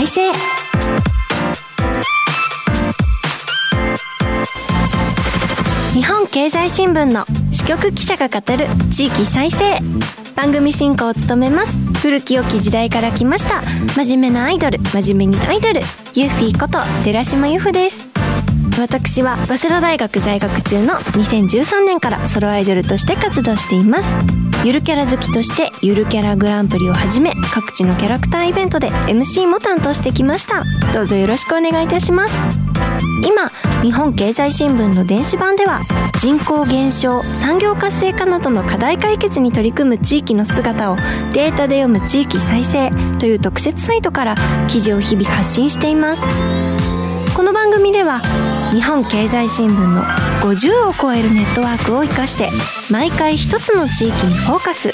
再生。日本経済新聞の支局記者が語る地域再生。番組進行を務めます。古き良き時代から来ました。真面目なアイドル。真面目にアイドル。ユーフィーこと寺島由布です。私は早稲田大学在学中の2013年からソロアイドルとして活動しています。ゆるキャラ好きとしてゆるキャラグランプリをはじめ各地のキャラクターイベントで MC も担当してきました。どうぞよろしくお願いいたします。今日本経済新聞の電子版では人口減少産業活性化などの課題解決に取り組む地域の姿をデータで読む地域再生という特設サイトから記事を日々発信しています。この番組では日本経済新聞の50を超えるネットワークを生かして毎回一つの地域にフォーカス。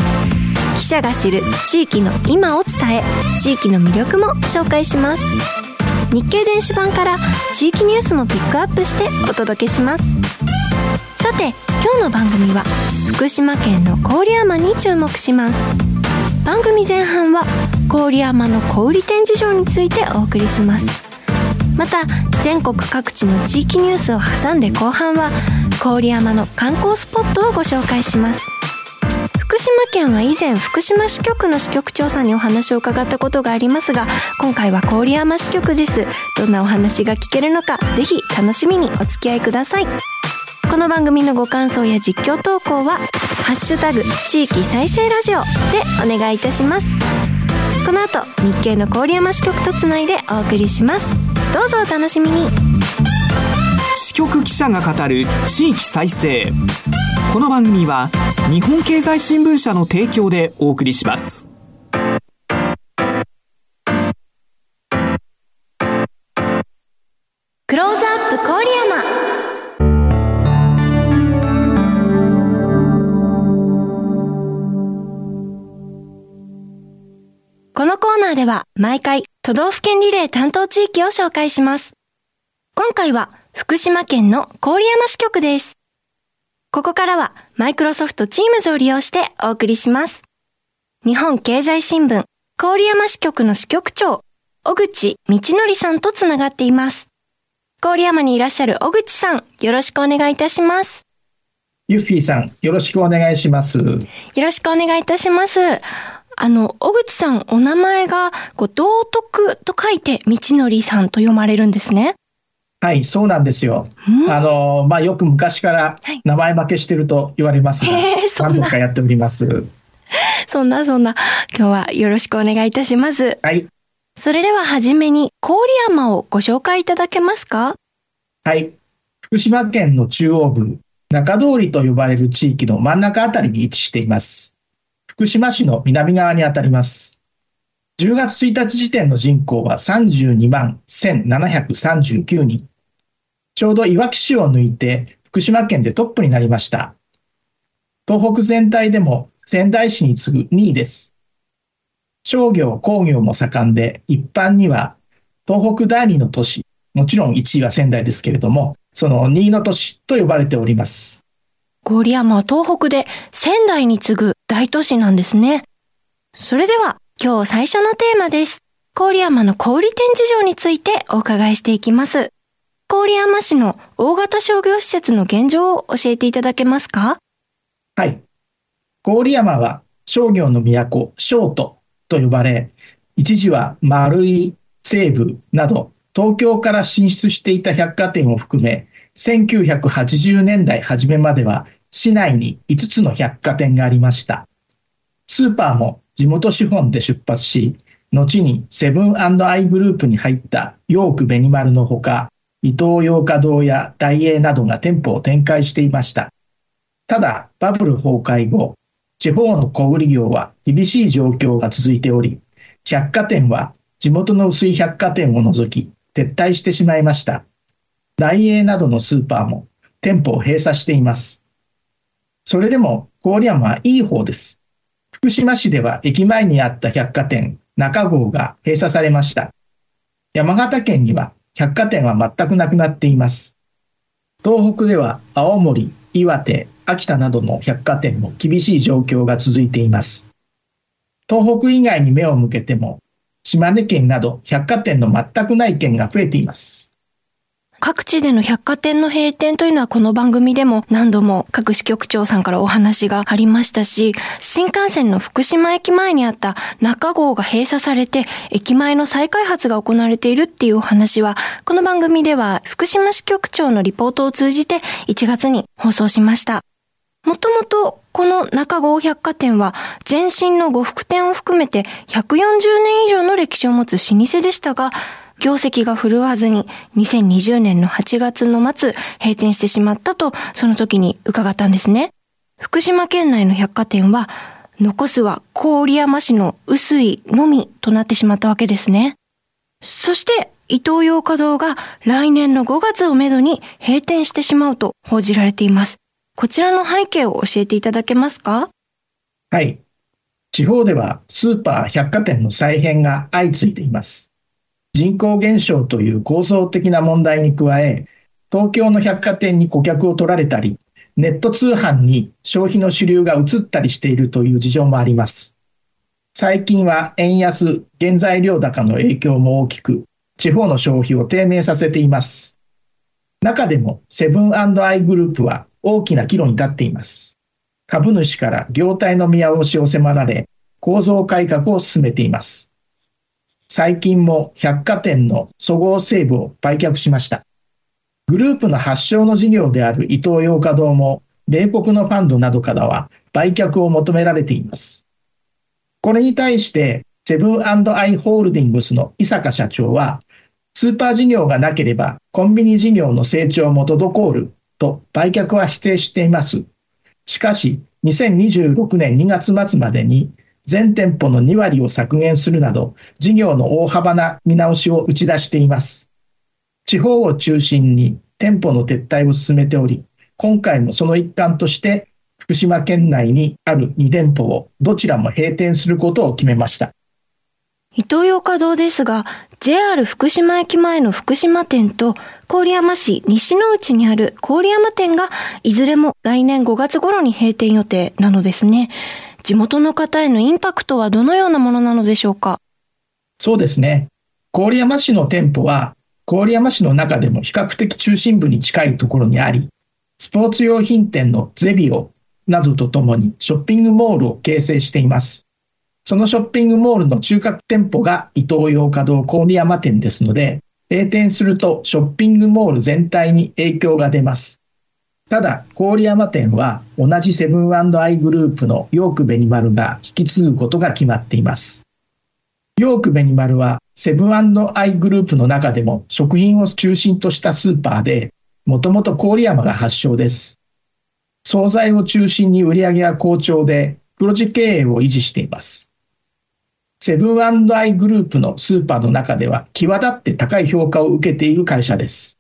記者が知る地域の今を伝え地域の魅力も紹介します。日経電子版から地域ニュースもピックアップしてお届けします。さて今日の番組は福島県の郡山に注目します。番組前半は郡山の小売展示場についてお送りします。また全国各地の地域ニュースを挟んで後半は郡山の観光スポットをご紹介します。福島県は以前福島支局の支局長さんにお話を伺ったことがありますが今回は郡山支局です。どんなお話が聞けるのかぜひ楽しみにお付き合いください。この番組のご感想や実況投稿は「ハッシュタグ地域再生ラジオ」でお願いいたします。この後日経の郡山支局とつないでお送りします。どうぞお楽しみに。支局記者が語る地域再生。この番組は日本経済新聞社の提供でお送りします。クローズアップ郡山。このコーナーでは毎回都道府県リレー担当地域を紹介します。今回は福島県の郡山支局です。ここからはマイクロソフト Teams を利用してお送りします。日本経済新聞郡山支局の支局長、小口道則さんとつながっています。郡山にいらっしゃる小口さん、よろしくお願いいたします。ユッフィーさん、よろしくお願いします。よろしくお願いいたします。あの、小口さん、お名前が、こう、道徳と書いて、道則さんと読まれるんですね。はい、そうなんですよ。うんあの、まあ、よく昔からはい名前負けしてると言われますが、へーそんな何度かやっております。そんなそんな、今日はよろしくお願いいたします。はい、それでははじめに、郡山をご紹介いただけますか？はい。福島県の中央部、中通りと呼ばれる地域の真ん中あたりに位置しています。福島市の南側にあたります。10月1日時点の人口は32万1739人。ちょうどいわき市を抜いて福島県でトップになりました。東北全体でも仙台市に次ぐ2位です。商業、工業も盛んで、一般には東北第二の都市、もちろん1位は仙台ですけれども、その2位の都市と呼ばれております。郡山は東北で仙台に次ぐ大都市なんですね。それでは今日最初のテーマです。郡山の小売展示場についてお伺いしていきます。郡山市の大型商業施設の現状を教えていただけますか？はい。郡山は商業の都、商都と呼ばれ、一時は丸井、西部など東京から進出していた百貨店を含め、1980年代初めまでは市内に5つの百貨店がありました。スーパーも地元資本で出発し、後にセブンアイグループに入ったヨークベニマルのほか、伊東洋華堂や大英などが店舗を展開していました。ただ、バブル崩壊後、地方の小売業は厳しい状況が続いており、百貨店は地元の薄い百貨店を除き撤退してしまいました。大英などのスーパーも店舗を閉鎖しています。それでも郡山はいい方です。福島市では駅前にあった百貨店中郷が閉鎖されました。山形県には百貨店は全くなくなっています。東北では青森、岩手、秋田などの百貨店も厳しい状況が続いています。東北以外に目を向けても、島根県など百貨店の全くない県が増えています。各地での百貨店の閉店というのはこの番組でも何度も各支局長さんからお話がありましたし、新幹線の福島駅前にあった中号が閉鎖されて駅前の再開発が行われているっていうお話は、この番組では福島支局長のリポートを通じて1月に放送しました。もともとこの中号百貨店は前身の呉服店を含めて140年以上の歴史を持つ老舗でしたが、業績が振るわずに2020年の8月の末閉店してしまったとその時に伺ったんですね。福島県内の百貨店は残すは郡山市の薄いのみとなってしまったわけですね。そして伊東洋華堂が来年の5月をめどに閉店してしまうと報じられています。こちらの背景を教えていただけますか？はい。地方ではスーパー百貨店の再編が相次いでいます。人口減少という構造的な問題に加え、東京の百貨店に顧客を取られたり、ネット通販に消費の主流が移ったりしているという事情もあります。最近は円安、原材料高の影響も大きく、地方の消費を低迷させています。中でもセブンアイグループは大きな岐路に立っています。株主から業態の見直しを迫られ、構造改革を進めています。最近も百貨店のそごう・西武を売却しました。グループの発祥の事業である伊東洋華堂も、米国のファンドなどからは売却を求められています。これに対して、セブンアイ・ホールディングスの伊坂社長は、スーパー事業がなければコンビニ事業の成長も滞ると売却は否定しています。しかし、2026年2月末までに全店舗の2割を削減するなど、事業の大幅な見直しを打ち出しています。地方を中心に店舗の撤退を進めており、今回もその一環として、福島県内にある2店舗をどちらも閉店することを決めました。伊東洋華堂ですが、JR 福島駅前の福島店と郡山市西之内にある郡山店がいずれも来年5月頃に閉店予定なのですね。地元の方へのインパクトはどのようなものなのでしょうか？そうですね。郡山市の店舗は、郡山市の中でも比較的中心部に近いところにあり、スポーツ用品店のゼビオなどとともにショッピングモールを形成しています。そのショッピングモールの中核店舗が伊東洋華堂郡山店ですので、閉店するとショッピングモール全体に影響が出ます。ただ、郡山店は同じセブンアイグループのヨークベニマルが引き継ぐことが決まっています。ヨークベニマルはセブンアイグループの中でも食品を中心としたスーパーで、もともと郡山が発祥です。惣菜を中心に売り上げが好調で、黒字経営を維持しています。セブンアイグループのスーパーの中では際立って高い評価を受けている会社です。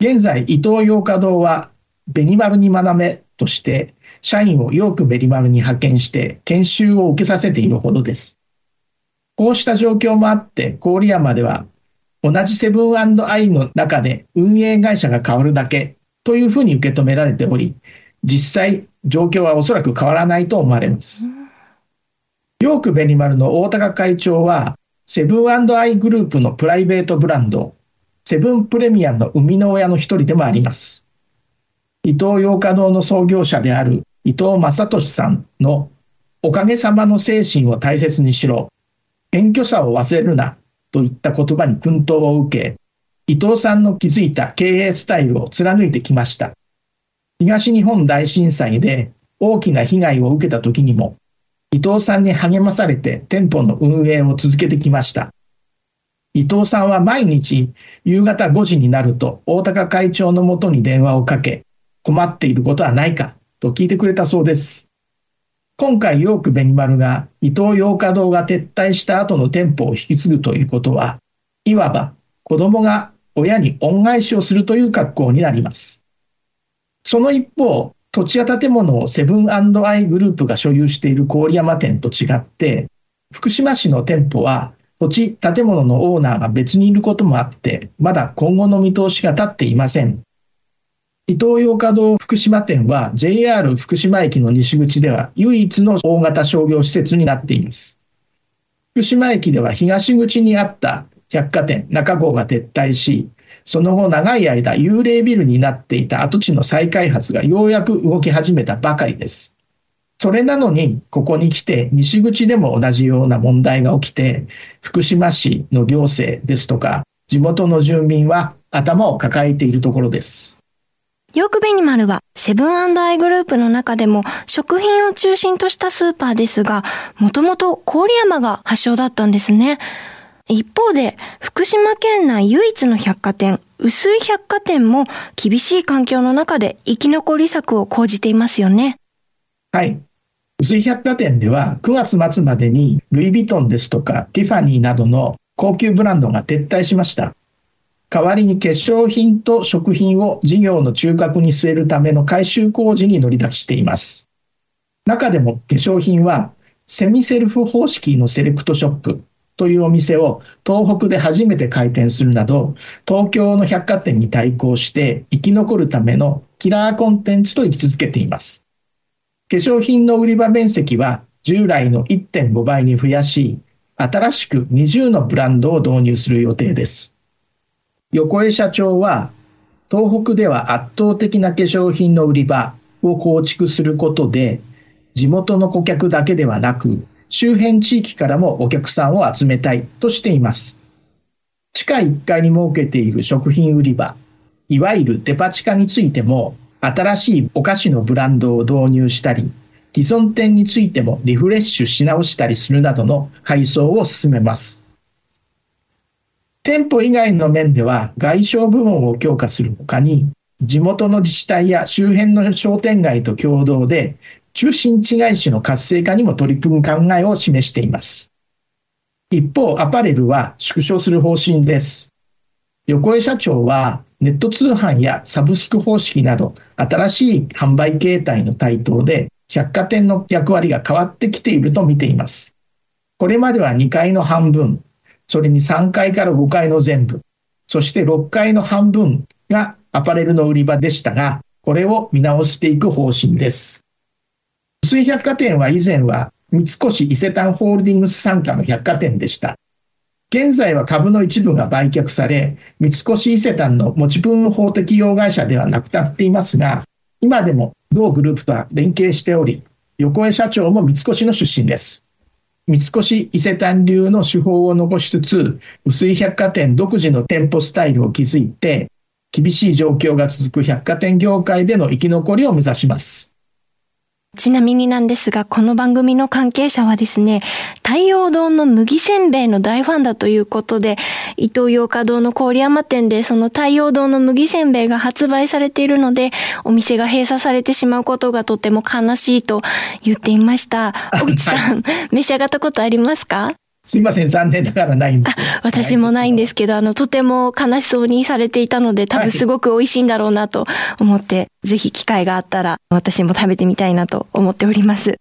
現在、伊東洋華堂はベニマルに学べとして、社員をヨークベニマルに派遣して研修を受けさせているほどです。こうした状況もあって、郡山では同じセブンアイの中で運営会社が変わるだけというふうに受け止められており、実際状況はおそらく変わらないと思われます。ヨークベニマルの大高会長は、セブンアイグループのプライベートブランド、セブンプレミアムの生みの親の一人でもあります。伊東洋華堂の創業者である伊藤正俊さんのおかげさまの精神を大切にしろ、謙虚さを忘れるなといった言葉に薫陶を受け、伊藤さんの築いた経営スタイルを貫いてきました。東日本大震災で大きな被害を受けた時にも、伊藤さんに励まされて店舗の運営を続けてきました。伊藤さんは毎日夕方5時になると大高会長のもとに電話をかけ、困っていることはないかと聞いてくれたそうです。今回ヨークベニマルが伊東洋華堂が撤退した後の店舗を引き継ぐということは、いわば子供が親に恩返しをするという格好になります。その一方、土地や建物をセブンアイグループが所有している郡山店と違って、福島市の店舗は土地、建物のオーナーが別にいることもあって、まだ今後の見通しが立っていません。伊東洋華堂福島店は JR 福島駅の西口では唯一の大型商業施設になっています。福島駅では東口にあった百貨店中郷が撤退し、その後長い間幽霊ビルになっていた跡地の再開発がようやく動き始めたばかりです。それなのに、ここに来て西口でも同じような問題が起きて、福島市の行政ですとか、地元の住民は頭を抱えているところです。ヨークベニマルはセブンアイグループの中でも食品を中心としたスーパーですが、もともと郡山が発祥だったんですね。一方で、福島県内唯一の百貨店、薄い百貨店も厳しい環境の中で生き残り策を講じていますよね。はい。薄い百貨店では9月末までにルイ・ヴィトンですとかティファニーなどの高級ブランドが撤退しました。代わりに化粧品と食品を事業の中核に据えるための改修工事に乗り出しています。中でも化粧品はセミセルフ方式のセレクトショップというお店を東北で初めて開店するなど、東京の百貨店に対抗して生き残るためのキラーコンテンツと位置づけています。化粧品の売り場面積は従来の1.5倍に増やし、新しく20のブランドを導入する予定です。横江社長は、東北では圧倒的な化粧品の売り場を構築することで、地元の顧客だけではなく、周辺地域からもお客さんを集めたいとしています。地下1階に設けている食品売り場、いわゆるデパ地下についても、新しいお菓子のブランドを導入したり、既存店についてもリフレッシュし直したりするなどの配送を進めます。店舗以外の面では外商部門を強化するほかに、地元の自治体や周辺の商店街と共同で中心地街市の活性化にも取り組む考えを示しています。一方、アパレルは縮小する方針です。横江社長はネット通販やサブスク方式など新しい販売形態の台頭で百貨店の役割が変わってきていると見ています。これまでは2階の半分、それに3階から5階の全部、そして6階の半分がアパレルの売り場でしたが、これを見直していく方針です。水百貨店は以前は三越伊勢丹ホールディングス傘下の百貨店でした。現在は株の一部が売却され、三越伊勢丹の持ち分法適用会社ではなくなっていますが、今でも同グループとは連携しており、横江社長も三越の出身です。三越伊勢丹流の手法を残しつつ、薄い百貨店独自の店舗スタイルを築いて、厳しい状況が続く百貨店業界での生き残りを目指します。ちなみになんですが、この番組の関係者はですね、太陽堂の麦せんべいの大ファンだということで、伊東洋華堂の郡山店でその太陽堂の麦せんべいが発売されているので、お店が閉鎖されてしまうことがとても悲しいと言っていました。小口さん、召し上がったことありますか？すいません、残念ながらないんで。私もないんですけど、あの、とても悲しそうにされていたので、多分すごく美味しいんだろうなと思って、はい、ぜひ機会があったら、私も食べてみたいなと思っております。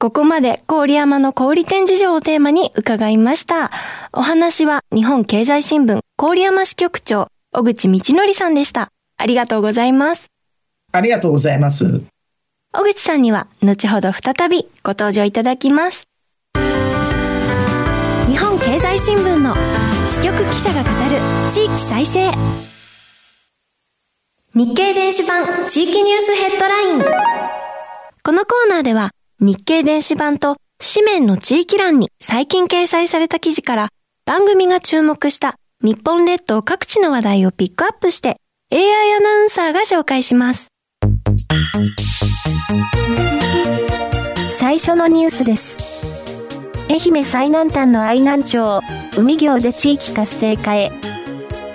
ここまで郡山の小売店事情をテーマに伺いました。お話は日本経済新聞郡山支局長、小口道則さんでした。ありがとうございます。ありがとうございます。小口さんには後ほど再びご登場いただきます。経済新聞の支局記者が語る地域再生日経電子版地域ニュースヘッドラインこのコーナーでは日経電子版と紙面の地域欄に最近掲載された記事から番組が注目した日本列島各地の話題をピックアップして AI アナウンサーが紹介します。最初のニュースです。愛媛最南端の愛南町、海行で地域活性化へ。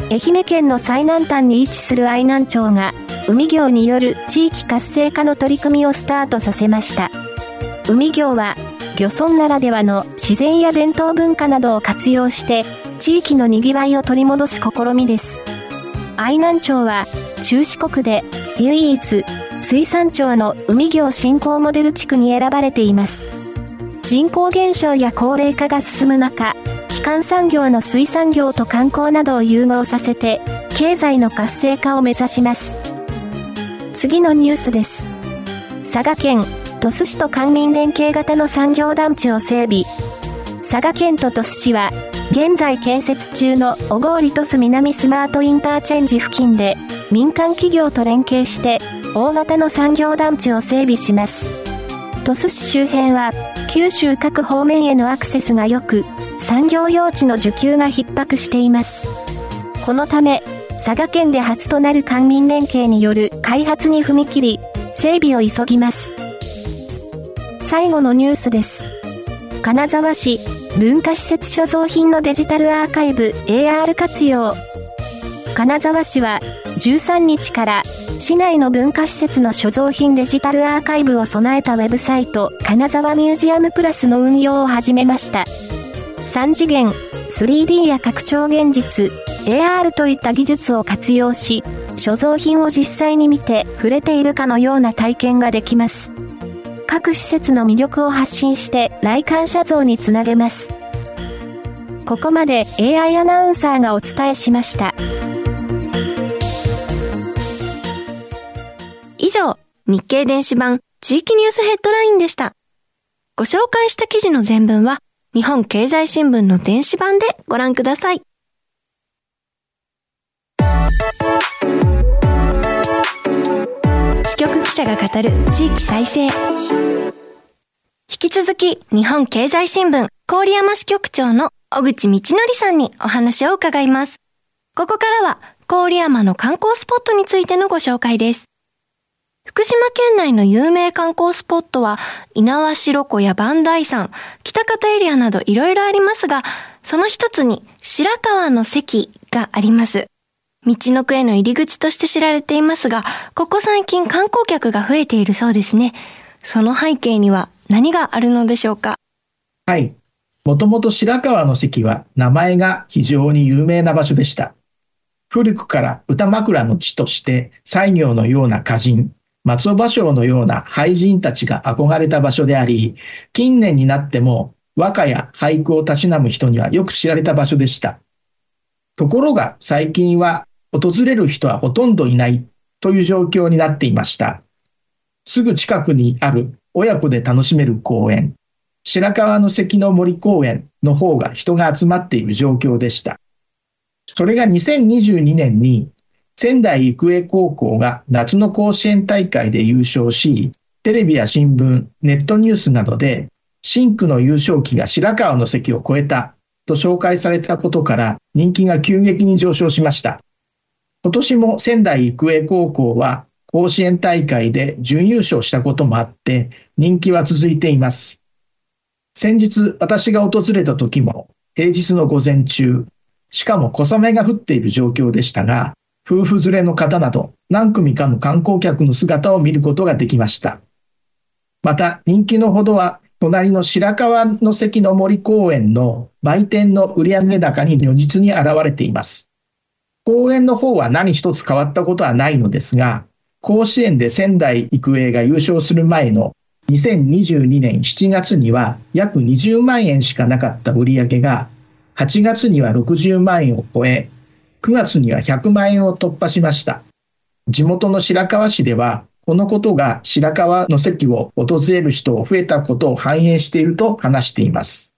愛媛県の最南端に位置する愛南町が、海行による地域活性化の取り組みをスタートさせました。海行は、漁村ならではの自然や伝統文化などを活用して、地域の賑わいを取り戻す試みです。愛南町は、中四国で唯一、水産庁の海業振興モデル地区に選ばれています。人口減少や高齢化が進む中、基幹産業の水産業と観光などを融合させて、経済の活性化を目指します。次のニュースです。佐賀県、鳥栖市と官民連携型の産業団地を整備。佐賀県と鳥栖市は、現在建設中の小郡鳥栖南スマートインターチェンジ付近で、民間企業と連携して、大型の産業団地を整備します。鳥栖市周辺は、九州各方面へのアクセスが良く、産業用地の受給が逼迫しています。このため、佐賀県で初となる官民連携による開発に踏み切り、整備を急ぎます。最後のニュースです。金沢市文化施設所蔵品のデジタルアーカイブ AR 活用金沢市は13日から市内の文化施設の所蔵品デジタルアーカイブを備えたウェブサイト金沢ミュージアムプラスの運用を始めました3次元 3D や拡張現実 AR といった技術を活用し所蔵品を実際に見て触れているかのような体験ができます各施設の魅力を発信して来館者像につなげます。ここまで AI アナウンサーがお伝えしました。日経電子版地域ニュースヘッドラインでした。ご紹介した記事の全文は日本経済新聞の電子版でご覧ください。支局記者が語る地域再生。引き続き、日本経済新聞郡山支局長の小口道則さんにお話を伺います。ここからは、郡山の観光スポットについてのご紹介です。福島県内の有名観光スポットは、猪苗代湖や磐梯山、北方エリアなどいろいろありますが、その一つに白川の関があります。道の区への入り口として知られていますが、ここ最近観光客が増えているそうですね。その背景には何があるのでしょうか？はい。もともと白川の関は名前が非常に有名な場所でした。古くから歌枕の地として西行のような歌人、松尾芭蕉のような俳人たちが憧れた場所であり、近年になっても和歌や俳句をたしなむ人にはよく知られた場所でした。ところが最近は訪れる人はほとんどいないという状況になっていました。すぐ近くにある親子で楽しめる公園、白川の関の森公園の方が人が集まっている状況でした。それが2022年に仙台育英高校が夏の甲子園大会で優勝し、テレビや新聞、ネットニュースなどで、新区の優勝旗が白川の関を超えたと紹介されたことから人気が急激に上昇しました。今年も仙台育英高校は甲子園大会で準優勝したこともあって人気は続いています。先日私が訪れた時も平日の午前中、しかも小雨が降っている状況でしたが、夫婦連れの方など何組かの観光客の姿を見ることができました。また人気のほどは隣の白川の関の森公園の売店の売上高に如実に現れています。公園の方は何一つ変わったことはないのですが、甲子園で仙台育英が優勝する前の2022年7月には約20万円しかなかった売り上げが8月には60万円を超え、9月には100万円を突破しました。地元の白河市では、このことが白河の席を訪れる人を増えたことを反映していると話しています。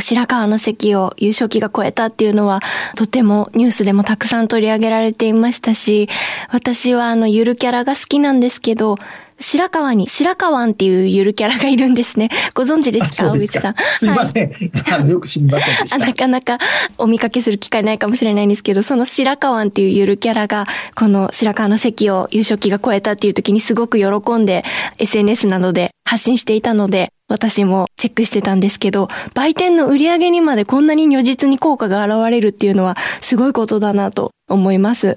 白川の関を優勝旗が超えたっていうのは、とてもニュースでもたくさん取り上げられていましたし、私はあのゆるキャラが好きなんですけど、白川に白川っていうゆるキャラがいるんですね。ご存知ですか、小口さん？すみません。はい、よく知りませんでした。なかなかお見かけする機会ないかもしれないんですけど、その白川っていうゆるキャラが、この白川の席を優勝旗が超えたっていう時にすごく喜んで、SNS などで発信していたので、私もチェックしてたんですけど、売店の売り上げにまでこんなに如実に効果が現れるっていうのはすごいことだなと思います。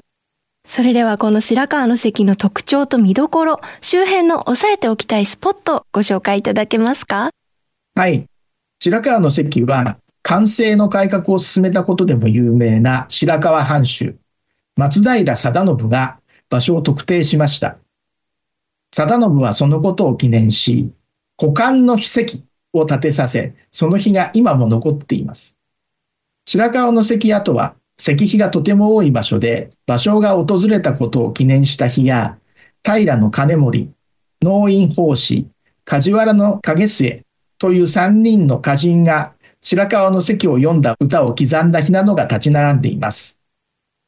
それではこの白川の関の特徴と見どころ、周辺の押さえておきたいスポットご紹介いただけますか？はい。白川の関は、完成の改革を進めたことでも有名な白川藩主、松平定信が場所を特定しました。定信はそのことを記念し、股間の秘跡を建てさせ、その日が今も残っています。白川の関跡は石碑がとても多い場所で、場所が訪れたことを記念した日や、平の金森、農院法師、梶原の影末という3人の歌人が白河の関を読んだ歌を刻んだ日などが立ち並んでいます。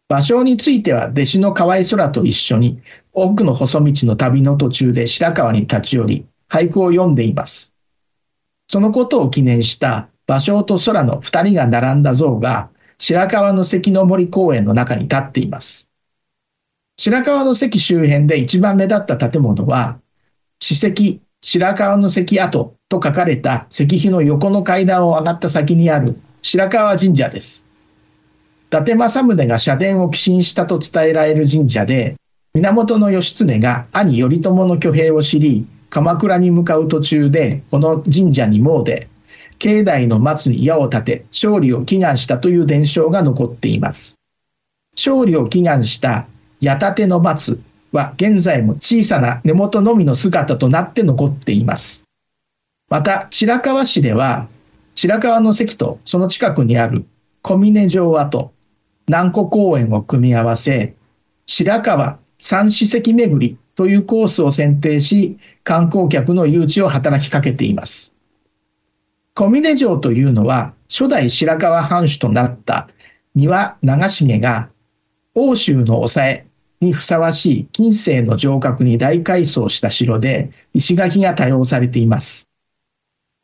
芭蕉については弟子の河合空と一緒に多くの細道の旅の途中で白河に立ち寄り俳句を読んでいます。そのことを記念した芭蕉と空の二人が並んだ像が白河の関の森公園の中に立っています。白河の関周辺で一番目立った建物は、史跡白河の関跡と書かれた石碑の横の階段を上がった先にある白河神社です。伊達政宗が社殿を寄進したと伝えられる神社で、源義経が兄頼朝の挙兵を知り、鎌倉に向かう途中で、この神社に詣で境内の松に矢を立て、勝利を祈願したという伝承が残っています。勝利を祈願した矢立ての松は現在も小さな根元のみの姿となって残っています。また、白河市では、白河の関とその近くにある小峰城跡、南湖公園を組み合わせ、白河三史跡巡りというコースを選定し、観光客の誘致を働きかけています。小峰城というのは、初代白河藩主となった丹羽長重が、欧州の抑えにふさわしい近世の城郭に大改装した城で、石垣が多用されています。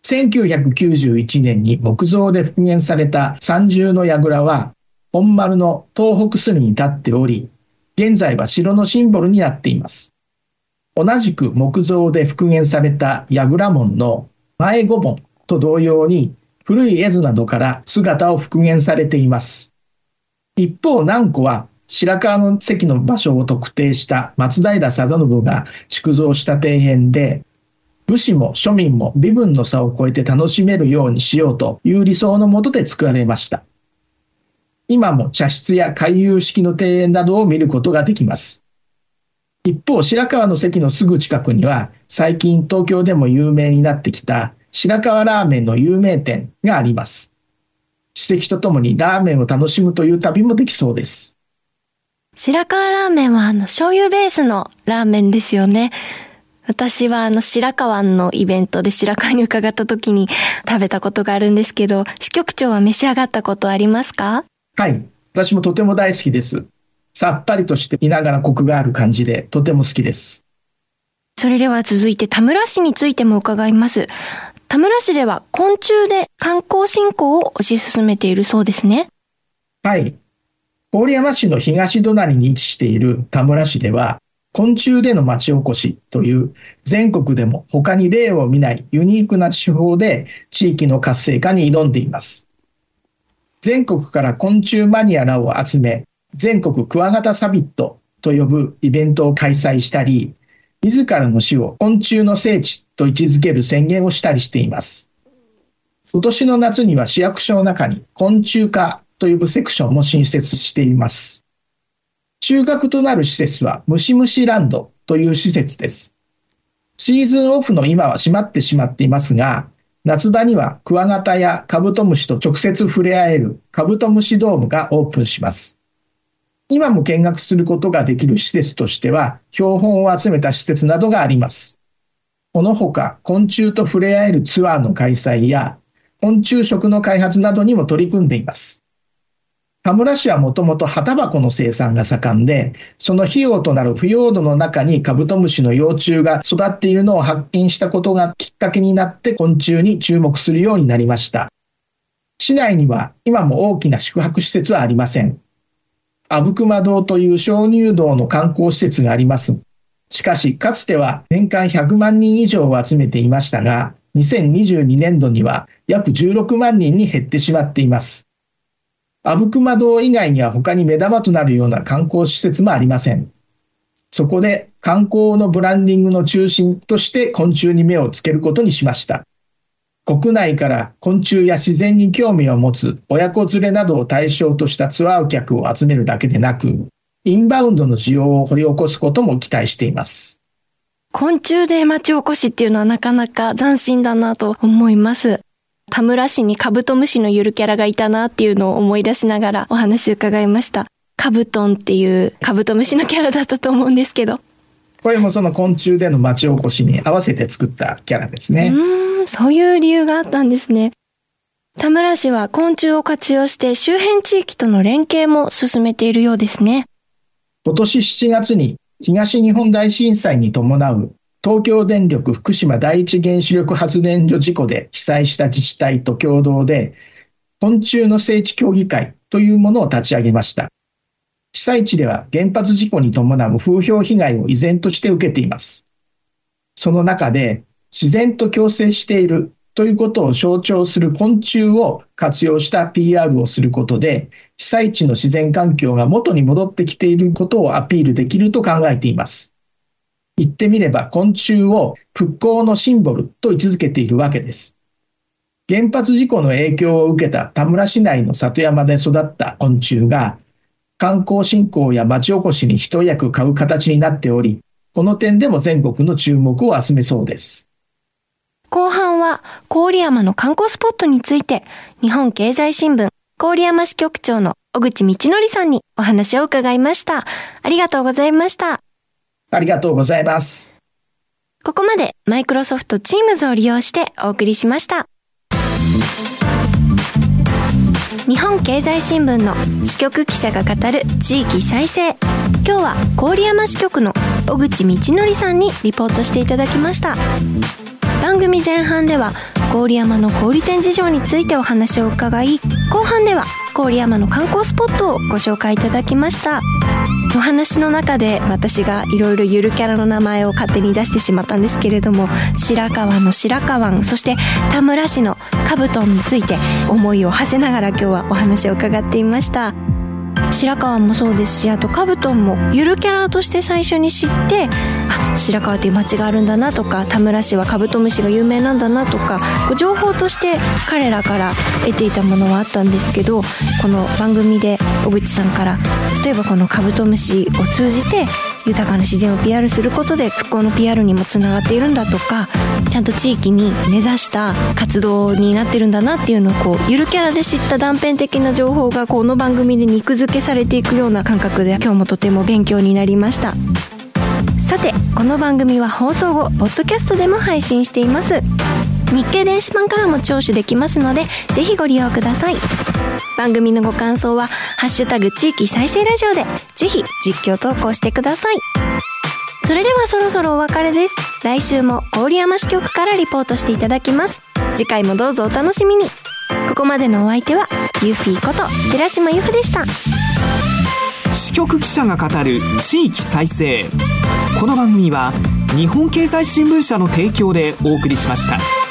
1991年に木造で復元された三重の櫓は、本丸の東北隅に立っており、現在は城のシンボルになっています。同じく木造で復元された櫓門の前五門と同様に、古い絵図などから姿を復元されています。一方、南湖は白河の関の場所を特定した松平定信が築造した庭園で、武士も庶民も身分の差を超えて楽しめるようにしようという理想のもとで作られました。今も茶室や回遊式の庭園などを見ることができます。一方、白河の関のすぐ近くには、最近東京でも有名になってきた白河ラーメンの有名店があります。史跡とともにラーメンを楽しむという旅もできそうです。白河ラーメンはあの醤油ベースのラーメンですよね。私はあの白河のイベントで白河に伺った時に食べたことがあるんですけど、支局長は召し上がったことありますか？はい。私もとても大好きです。さっぱりとしていながらコクがある感じでとても好きです。それでは続いて田村市についても伺います。田村市では昆虫で観光振興を推し進めているそうですね。はい。郡山市の東隣に位置している田村市では、昆虫での町おこしという全国でも他に例を見ないユニークな手法で地域の活性化に挑んでいます。全国から昆虫マニアらを集め、全国クワガタサミットと呼ぶイベントを開催したり、自らの死を昆虫の聖地と位置づける宣言をしたりしています。今年の夏には市役所の中に昆虫課という部セクションも新設しています。中核となる施設はムシムシランドという施設です。シーズンオフの今は閉まってしまっていますが、夏場にはクワガタやカブトムシと直接触れ合えるカブトムシドームがオープンします。今も見学することができる施設としては、標本を集めた施設などがあります。このほか、昆虫と触れ合えるツアーの開催や、昆虫食の開発などにも取り組んでいます。田村市はもともと旗箱の生産が盛んで、その費用となる腐葉土の中にカブトムシの幼虫が育っているのを発見したことがきっかけになって昆虫に注目するようになりました。市内には今も大きな宿泊施設はありません。阿武隈堂という鍾乳洞の観光施設があります。しかし、かつては年間100万人以上を集めていましたが、2022年度には約16万人に減ってしまっています。阿武隈堂以外には他に目玉となるような観光施設もありません。そこで観光のブランディングの中心として昆虫に目をつけることにしました。国内から昆虫や自然に興味を持つ親子連れなどを対象としたツアー客を集めるだけでなく、インバウンドの需要を掘り起こすことも期待しています。昆虫で町おこしっていうのはなかなか斬新だなと思います。田村市にカブトムシのゆるキャラがいたなっていうのを思い出しながらお話伺いました。カブトンっていうカブトムシのキャラだったと思うんですけど。これもその昆虫での町おこしに合わせて作ったキャラですね。うん、そういう理由があったんですね。田村市は昆虫を活用して周辺地域との連携も進めているようですね。今年7月に東日本大震災に伴う東京電力福島第一原子力発電所事故で被災した自治体と共同で昆虫の聖地協議会というものを立ち上げました。被災地では原発事故に伴う風評被害を依然として受けています。その中で自然と共生しているということを象徴する昆虫を活用した PR をすることで、被災地の自然環境が元に戻ってきていることをアピールできると考えています。言ってみれば昆虫を復興のシンボルと位置づけているわけです。原発事故の影響を受けた田村市内の里山で育った昆虫が観光振興や町おこしに一役買う形になっており、この点でも全国の注目を集めそうです。後半は郡山の観光スポットについて、日本経済新聞郡山支局長の小口道則さんにお話を伺いました。ありがとうございました。ありがとうございます。ここまでマイクロソフト Teams を利用してお送りしました。日本経済新聞の支局記者が語る地域再生。今日は郡山支局の小口道則さんにリポートしていただきました。番組前半では郡山の小売店事情についてお話を伺い後半では郡山の観光スポットをご紹介いただきました。お話の中で私がいろいろゆるキャラの名前を勝手に出してしまったんですけれども白川の白川そして田村市のカブトンについて思いを馳せながら今日はお話を伺っていました。白川もそうですしあとカブトンもゆるキャラとして最初に知ってあ白川という町があるんだなとか田村市はカブトムシが有名なんだなとか情報として彼らから得ていたものはあったんですけどこの番組で小口さんから例えばこのカブトムシを通じて豊かな自然を PR することで復興の PR にもつながっているんだとかちゃんと地域に根ざした活動になってるんだなっていうのをこうゆるキャラで知った断片的な情報がこの番組で肉付けされていくような感覚で今日もとても勉強になりました。さてこの番組は放送後ポッドキャストでも配信しています。日経電子版からも聴取できますのでぜひご利用ください。番組のご感想は「ハッシュタグ地域再生ラジオ」でぜひ実況投稿してください。それではそろそろお別れです。来週も郡山支局からリポートしていただきます。次回もどうぞお楽しみに。ここまでのお相手はゆフィーこと寺島由布でした。支局記者が語る地域再生。この番組は日本経済新聞社の提供でお送りしました。